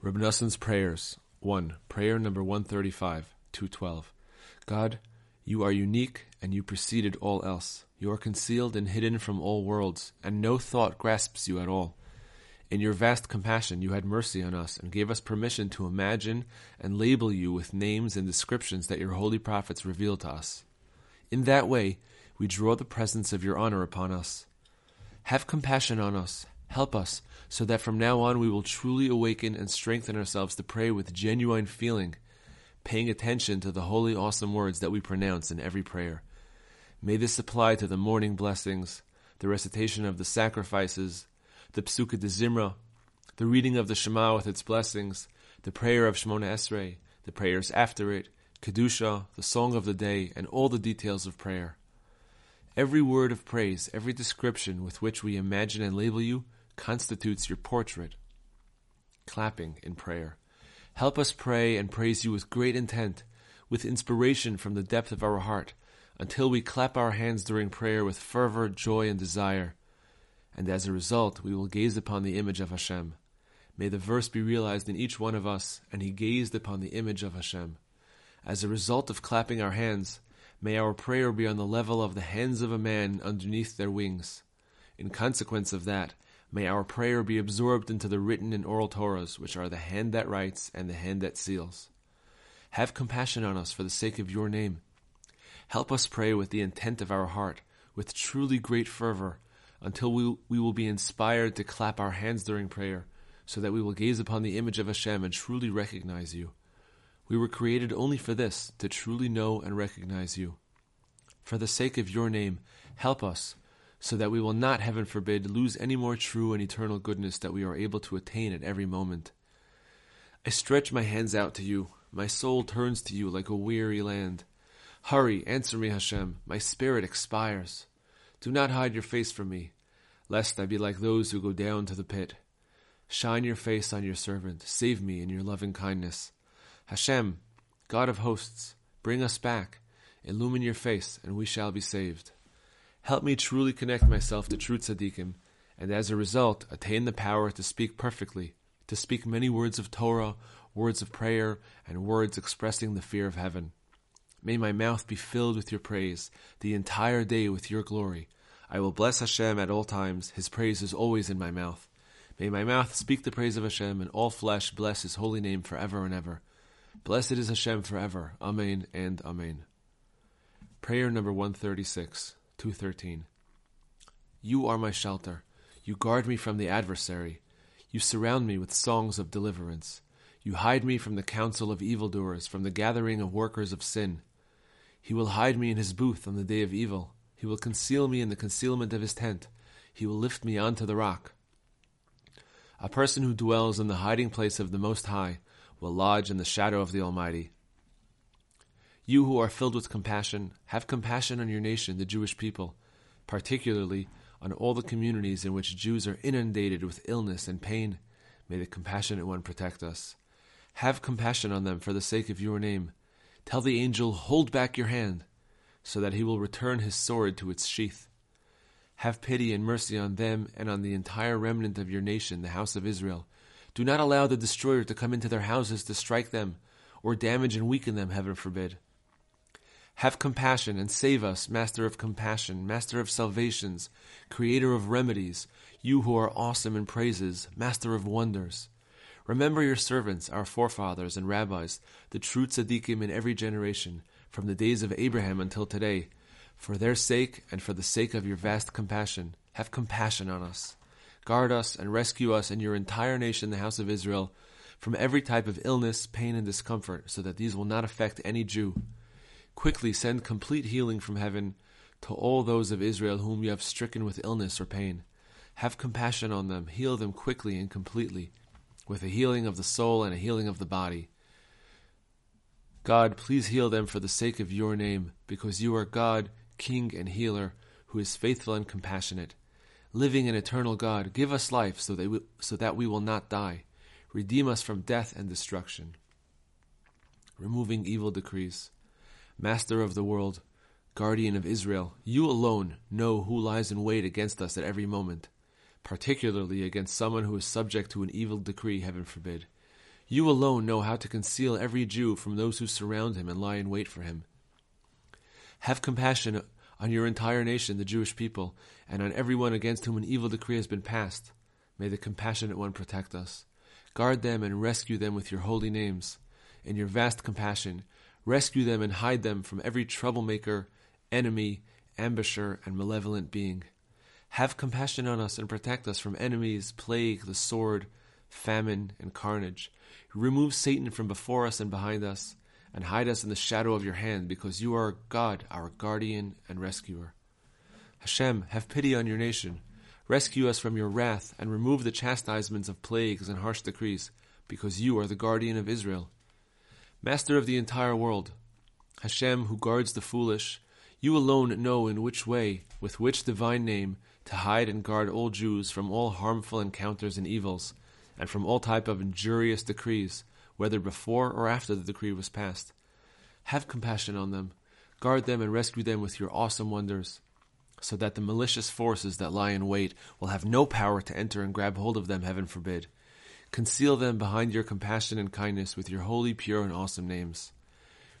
Reb Noson's prayers. 1. Prayer number 135, 212. God, you are unique and you preceded all else. You are concealed and hidden from all worlds, and no thought grasps you at all. In your vast compassion, you had mercy on us and gave us permission to imagine and label you with names and descriptions that your holy prophets revealed to us. In that way, we draw the presence of your honor upon us. Have compassion on us, help us, so that from now on we will truly awaken and strengthen ourselves to pray with genuine feeling, paying attention to the holy, awesome words that we pronounce in every prayer. May this apply to the morning blessings, the recitation of the sacrifices, the Pesukei de Zimra, the reading of the Shema with its blessings, the prayer of Shemona Esrei, the prayers after it, Kedusha, the song of the day, and all the details of prayer. Every word of praise, every description with which we imagine and label you, constitutes your portrait. Clapping in prayer. Help us pray and praise you with great intent, with inspiration from the depth of our heart, until we clap our hands during prayer with fervor, joy, and desire. And as a result, we will gaze upon the image of Hashem. May the verse be realized in each one of us, and he gazed upon the image of Hashem. As a result of clapping our hands, may our prayer be on the level of the hands of a man underneath their wings. In consequence of that, may our prayer be absorbed into the written and oral Torahs, which are the hand that writes and the hand that seals. Have compassion on us for the sake of your name. Help us pray with the intent of our heart, with truly great fervor, until we, we will be inspired to clap our hands during prayer, so that we will gaze upon the image of Hashem and truly recognize you. We were created only for this, to truly know and recognize you. For the sake of your name, help us, so that we will not, heaven forbid, lose any more true and eternal goodness that we are able to attain at every moment. I stretch my hands out to you, my soul turns to you like a weary land. Hurry, answer me, Hashem. My spirit expires. Do not hide your face from me, lest I be like those who go down to the pit. Shine your face on your servant. Save me in your loving kindness. Hashem, God of hosts, bring us back. Illumine your face, and we shall be saved. Help me truly connect myself to true tzaddikim, and as a result, attain the power to speak perfectly, to speak many words of Torah, words of prayer, and words expressing the fear of heaven. May my mouth be filled with your praise, the entire day with your glory. I will bless Hashem at all times, his praise is always in my mouth. May my mouth speak the praise of Hashem, and all flesh bless his holy name forever and ever. Blessed is Hashem forever. Amen and Amen. Prayer number 136, 213. You are my shelter. You guard me from the adversary. You surround me with songs of deliverance. You hide me from the counsel of evildoers, from the gathering of workers of sin. He will hide me in his booth on the day of evil. He will conceal me in the concealment of his tent. He will lift me onto the rock. A person who dwells in the hiding place of the Most High will lodge in the shadow of the Almighty. You who are filled with compassion, have compassion on your nation, the Jewish people, particularly on all the communities in which Jews are inundated with illness and pain. May the compassionate one protect us. Have compassion on them for the sake of your name. Tell the angel, Hold back your hand, so that he will return his sword to its sheath. Have pity and mercy on them and on the entire remnant of your nation, the house of Israel. Do not allow the destroyer to come into their houses to strike them, or damage and weaken them, heaven forbid. Have compassion and save us, Master of compassion, Master of salvations, Creator of remedies, you who are awesome in praises, Master of wonders. Remember your servants, our forefathers and rabbis, the true tzaddikim in every generation, from the days of Abraham until today. For their sake and for the sake of your vast compassion, have compassion on us. Guard us and rescue us and your entire nation, the house of Israel, from every type of illness, pain, and discomfort, so that these will not affect any Jew. Quickly send complete healing from heaven to all those of Israel whom you have stricken with illness or pain. Have compassion on them, heal them quickly and completely, with a healing of the soul and a healing of the body. God, please heal them for the sake of your name, because you are God, King and Healer, who is faithful and compassionate. Living and eternal God, give us life so that, we, so that we will not die. Redeem us from death and destruction. Removing evil decrees. Master of the world, guardian of Israel, you alone know who lies in wait against us at every moment, particularly against someone who is subject to an evil decree, heaven forbid. You alone know how to conceal every Jew from those who surround him and lie in wait for him. Have compassion on your entire nation, the Jewish people, and on everyone against whom an evil decree has been passed. May the compassionate one protect us. Guard them and rescue them with your holy names. In your vast compassion, rescue them and hide them from every troublemaker, enemy, ambusher, and malevolent being. Have compassion on us and protect us from enemies, plague, the sword, famine, and carnage. Remove Satan from before us and behind us, and hide us in the shadow of your hand, because you are God, our guardian and rescuer. Hashem, have pity on your nation. Rescue us from your wrath, and remove the chastisements of plagues and harsh decrees, because you are the guardian of Israel. Master of the entire world, Hashem, who guards the foolish, you alone know in which way, with which divine name, to hide and guard all Jews from all harmful encounters and evils, and from all type of injurious decrees, whether before or after the decree was passed. Have compassion on them, guard them and rescue them with your awesome wonders, so that the malicious forces that lie in wait will have no power to enter and grab hold of them, heaven forbid. Conceal them behind your compassion and kindness with your holy, pure, and awesome names.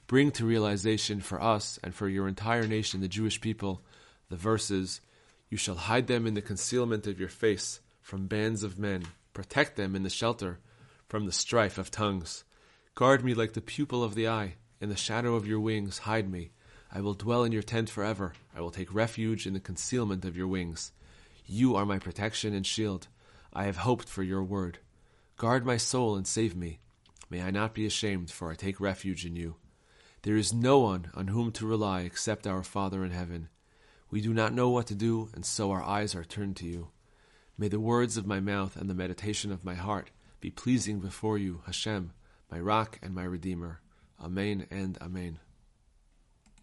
Bring to realization for us and for your entire nation, the Jewish people, the verses, You shall hide them in the concealment of your face from bands of men, protect them in the shelter from the strife of tongues. Guard me like the pupil of the eye. In the shadow of your wings, hide me. I will dwell in your tent forever. I will take refuge in the concealment of your wings. You are my protection and shield. I have hoped for your word. Guard my soul and save me. May I not be ashamed, for I take refuge in you. There is no one on whom to rely except our Father in heaven. We do not know what to do, and so our eyes are turned to you. May the words of my mouth and the meditation of my heart be pleasing before you, Hashem, my rock and my redeemer. Amen and Amen.